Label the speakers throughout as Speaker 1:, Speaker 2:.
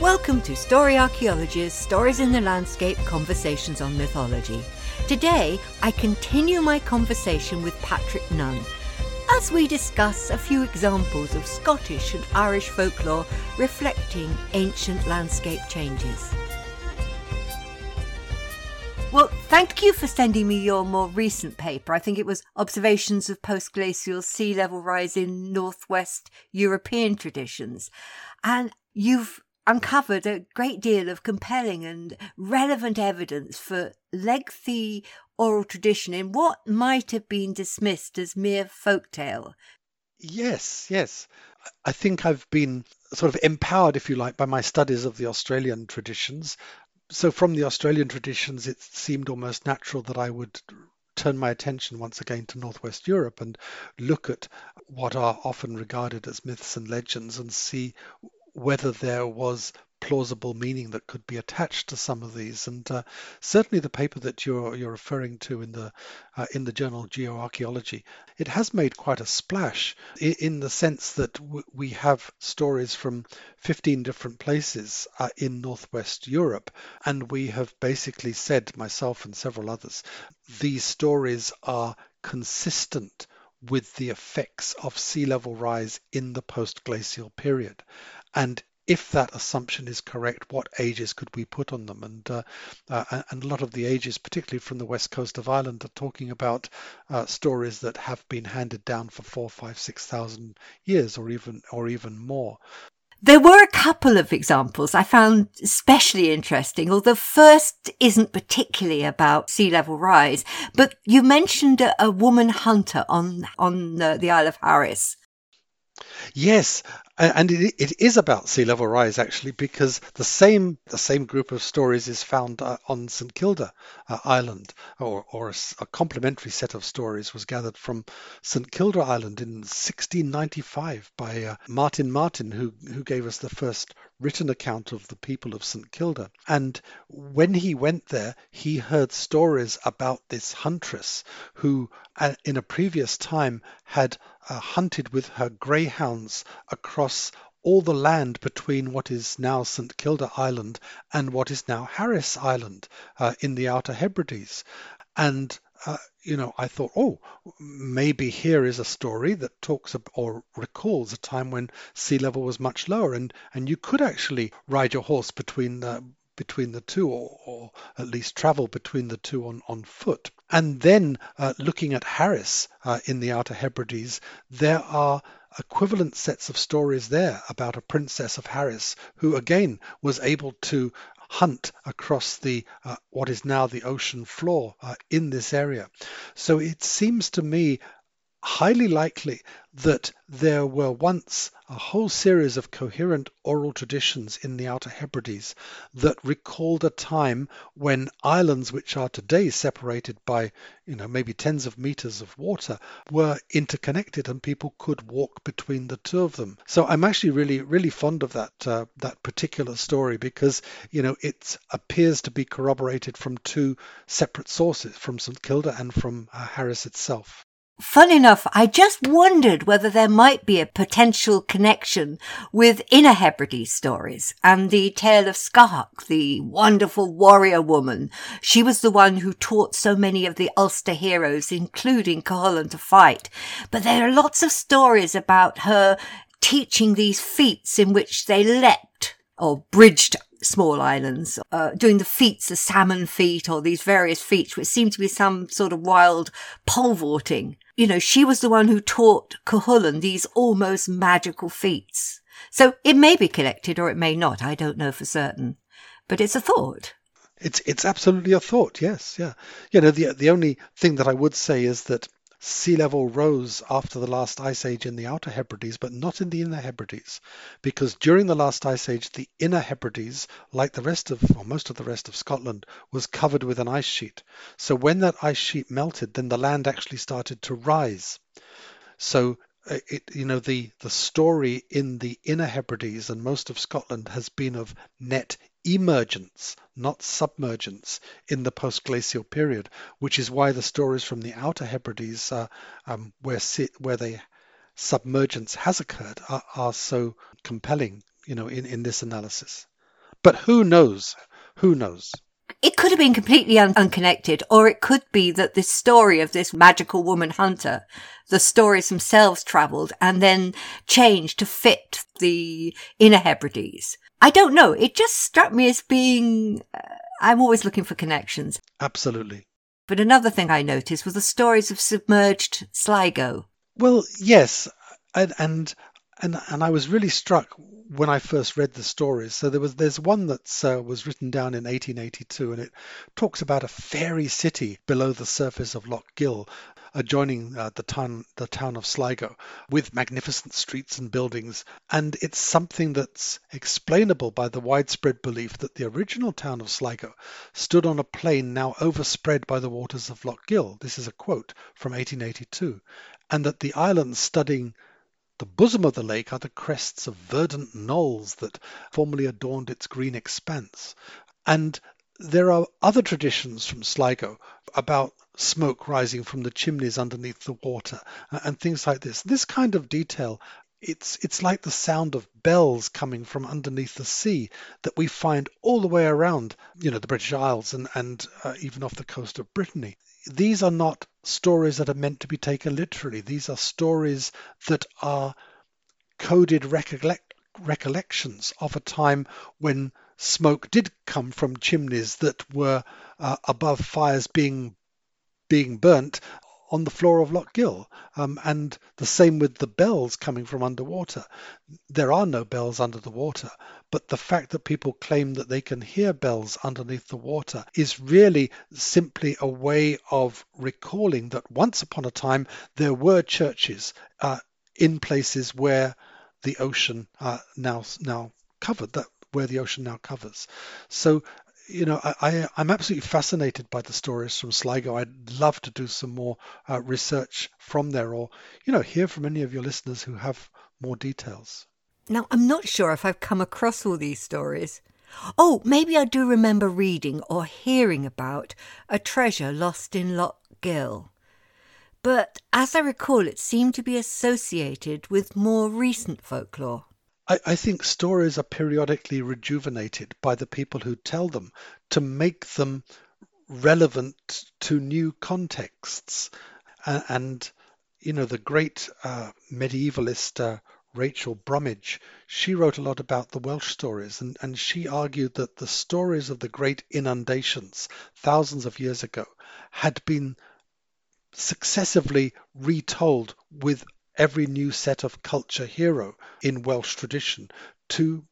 Speaker 1: Welcome to Story Archaeology's Stories in the Landscape Conversations on Mythology. Today, I continue my conversation with Patrick Nunn as we discuss a few examples of Scottish and Irish folklore reflecting ancient landscape changes. Well, thank you for sending me your more recent paper. I think it was Observations of Postglacial Sea Level Rise in Northwest European Traditions. And you've uncovered a great deal of compelling and relevant evidence for lengthy oral tradition in what might have been dismissed as mere folktale.
Speaker 2: Yes, yes. I think I've been sort of empowered, if you like, by my studies of the Australian traditions. So, from the Australian traditions, it seemed almost natural that I would turn my attention once again to Northwest Europe and look at what are often regarded as myths and legends and see whether there was plausible meaning that could be attached to some of these. And uh, certainly the paper that you're you're referring to in the uh, in the journal Geoarchaeology, it has made quite a splash in, in the sense that w- we have stories from 15 different places uh, in northwest Europe, and we have basically said, myself and several others, these stories are consistent with the effects of sea level rise in the post-glacial period. And if that assumption is correct, what ages could we put on them? And uh, uh, and a lot of the ages, particularly from the west coast of Ireland, are talking about uh, stories that have been handed down for four, five, six thousand years, or even or even more.
Speaker 1: There were a couple of examples I found especially interesting. Although first isn't particularly about sea level rise, but you mentioned a, a woman hunter on on uh, the Isle of Harris.
Speaker 2: Yes, and it, it is about sea level rise actually, because the same the same group of stories is found uh, on St Kilda uh, Island, or, or complementary set of stories was gathered from St Kilda Island in 1695 by uh, Martin Martin, who who gave us the first written account of the people of St Kilda. And when he went there, he heard stories about this huntress who, uh, in a previous time, had hunted with her greyhounds across all the land between what is now St Kilda Island and what is now Harris Island uh, in the Outer Hebrides. And uh, you know, I thought, oh, maybe here is a story that talks or recalls a time when sea level was much lower, and and you could actually ride your horse between the between the two, or, or at least travel between the two on, on foot. And then uh, looking at Harris uh, in the Outer Hebrides, there are equivalent sets of stories there about a princess of Harris who again was able to hunt across the uh, what is now the ocean floor uh, in this area. So it seems to me highly likely that there were once a whole series of coherent oral traditions in the Outer Hebrides that recalled a time when islands which are today separated by, you know, maybe tens of meters of water were interconnected and people could walk between the two of them. So I'm actually really, really fond of that uh, that particular story because, you know, it appears to be corroborated from two separate sources, from St Kilda and from uh, Harris itself.
Speaker 1: Fun enough, I just wondered whether there might be a potential connection with Inner Hebrides stories and the tale of Scáthach, the wonderful warrior woman. She was the one who taught so many of the Ulster heroes, including Cuchulainn, to fight. But there are lots of stories about her teaching these feats in which they leapt or bridged small islands, uh, doing the feats, the salmon feat or these various feats, which seem to be some sort of wild pole vaulting you know, she was the one who taught Cuchulainn these almost magical feats. So it may be connected or it may not. I don't know for certain, but it's a thought.
Speaker 2: It's it's absolutely a thought. Yes, yeah. You know, the the only thing that I would say is that sea level rose after the last ice age in the Outer Hebrides, but not in the Inner Hebrides, because during the last ice age, the Inner Hebrides, like the rest of, or most of the rest of Scotland, was covered with an ice sheet. So when that ice sheet melted, then the land actually started to rise. So uh, it, you know, the the story in the Inner Hebrides and most of Scotland has been of net emergence, not submergence, in the post-glacial period, which is why the stories from the Outer Hebrides, uh, um, where where the submergence has occurred, are, are so compelling, you know, in, in this analysis. But who knows? Who knows?
Speaker 1: It could have been completely un- unconnected, or it could be that this story of this magical woman hunter, the stories themselves travelled and then changed to fit the Inner Hebrides. I don't know. It just struck me as being. Uh, I'm always looking for connections.
Speaker 2: Absolutely.
Speaker 1: But another thing I noticed was the stories of submerged Sligo.
Speaker 2: Well, yes, and and and, and I was really struck when I first read the stories. So there was there's one that uh, was written down in 1882, and it talks about a fairy city below the surface of Lough Gill, adjoining uh, the town the town of Sligo, with magnificent streets and buildings. And it's something that's explainable by the widespread belief that the original town of Sligo stood on a plain now overspread by the waters of Lough Gill. This is a quote from 1882, and that the islands studding the bosom of the lake are the crests of verdant knolls that formerly adorned its green expanse. And there are other traditions from Sligo about smoke rising from the chimneys underneath the water and things like this. This kind of detail it's it's like the sound of bells coming from underneath the sea that we find all the way around you know the british isles and and uh, even off the coast of brittany these are not stories that are meant to be taken literally. These are stories that are coded recollect- recollections of a time when smoke did come from chimneys that were uh, above fires being being burnt on the floor of Lough Gill. Um, and the same with the bells coming from underwater. There are no bells under the water, but the fact that people claim that they can hear bells underneath the water is really simply a way of recalling that once upon a time there were churches uh, in places where the ocean uh, now now covered that where the ocean now covers. So you know, I, am absolutely fascinated by the stories from Sligo. I'd love to do some more uh, research from there or, you know, hear from any of your listeners who have more details.
Speaker 1: Now, I'm not sure if I've come across all these stories. Oh, maybe I do remember reading or hearing about a treasure lost in Lough Gill. But as I recall, it seemed to be associated with more recent folklore.
Speaker 2: I, I think stories are periodically rejuvenated by the people who tell them to make them relevant to new contexts. And, and you know, the great uh, medievalist uh, Rachel Bromwich, she wrote a lot about the Welsh stories, and, and she argued that the stories of the great inundations thousands of years ago had been successively retold with every new set of culture hero in Welsh tradition to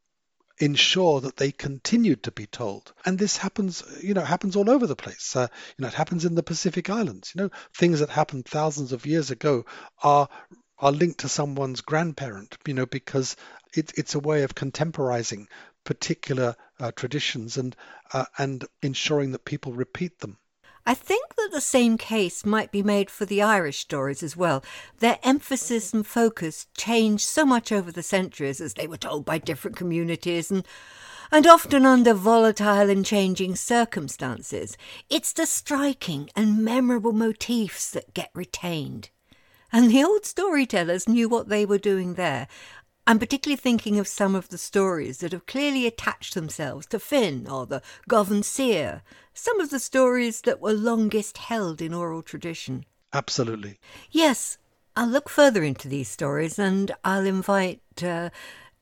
Speaker 2: ensure that they continued to be told. And this happens, you know, happens all over the place. Uh, you know, it happens in the Pacific Islands. You know, things that happened thousands of years ago are are linked to someone's grandparent. You know, because it, it's a way of contemporizing particular uh, traditions and uh, and ensuring that people repeat them.
Speaker 1: I think that the same case might be made for the Irish stories as well. Their emphasis and focus changed so much over the centuries as they were told by different communities and and often under volatile and changing circumstances. It's the striking and memorable motifs that get retained. And the old storytellers knew what they were doing there, I'm particularly thinking of some of the stories that have clearly attached themselves to Finn or the Goban Saor, some of the stories that were longest held in oral tradition.
Speaker 2: Absolutely.
Speaker 1: Yes, I'll look further into these stories and I'll invite uh,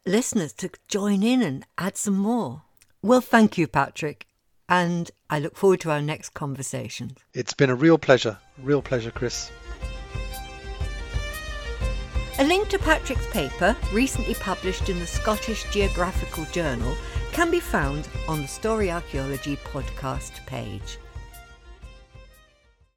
Speaker 1: listeners to join in and add some more. Well, thank you, Patrick, and I look forward to our next conversation.
Speaker 2: It's been a real pleasure. Real pleasure, Chris.
Speaker 1: A link to Patrick's paper, recently published in the Scottish Geographical Journal, can be found on the Story Archaeology podcast page.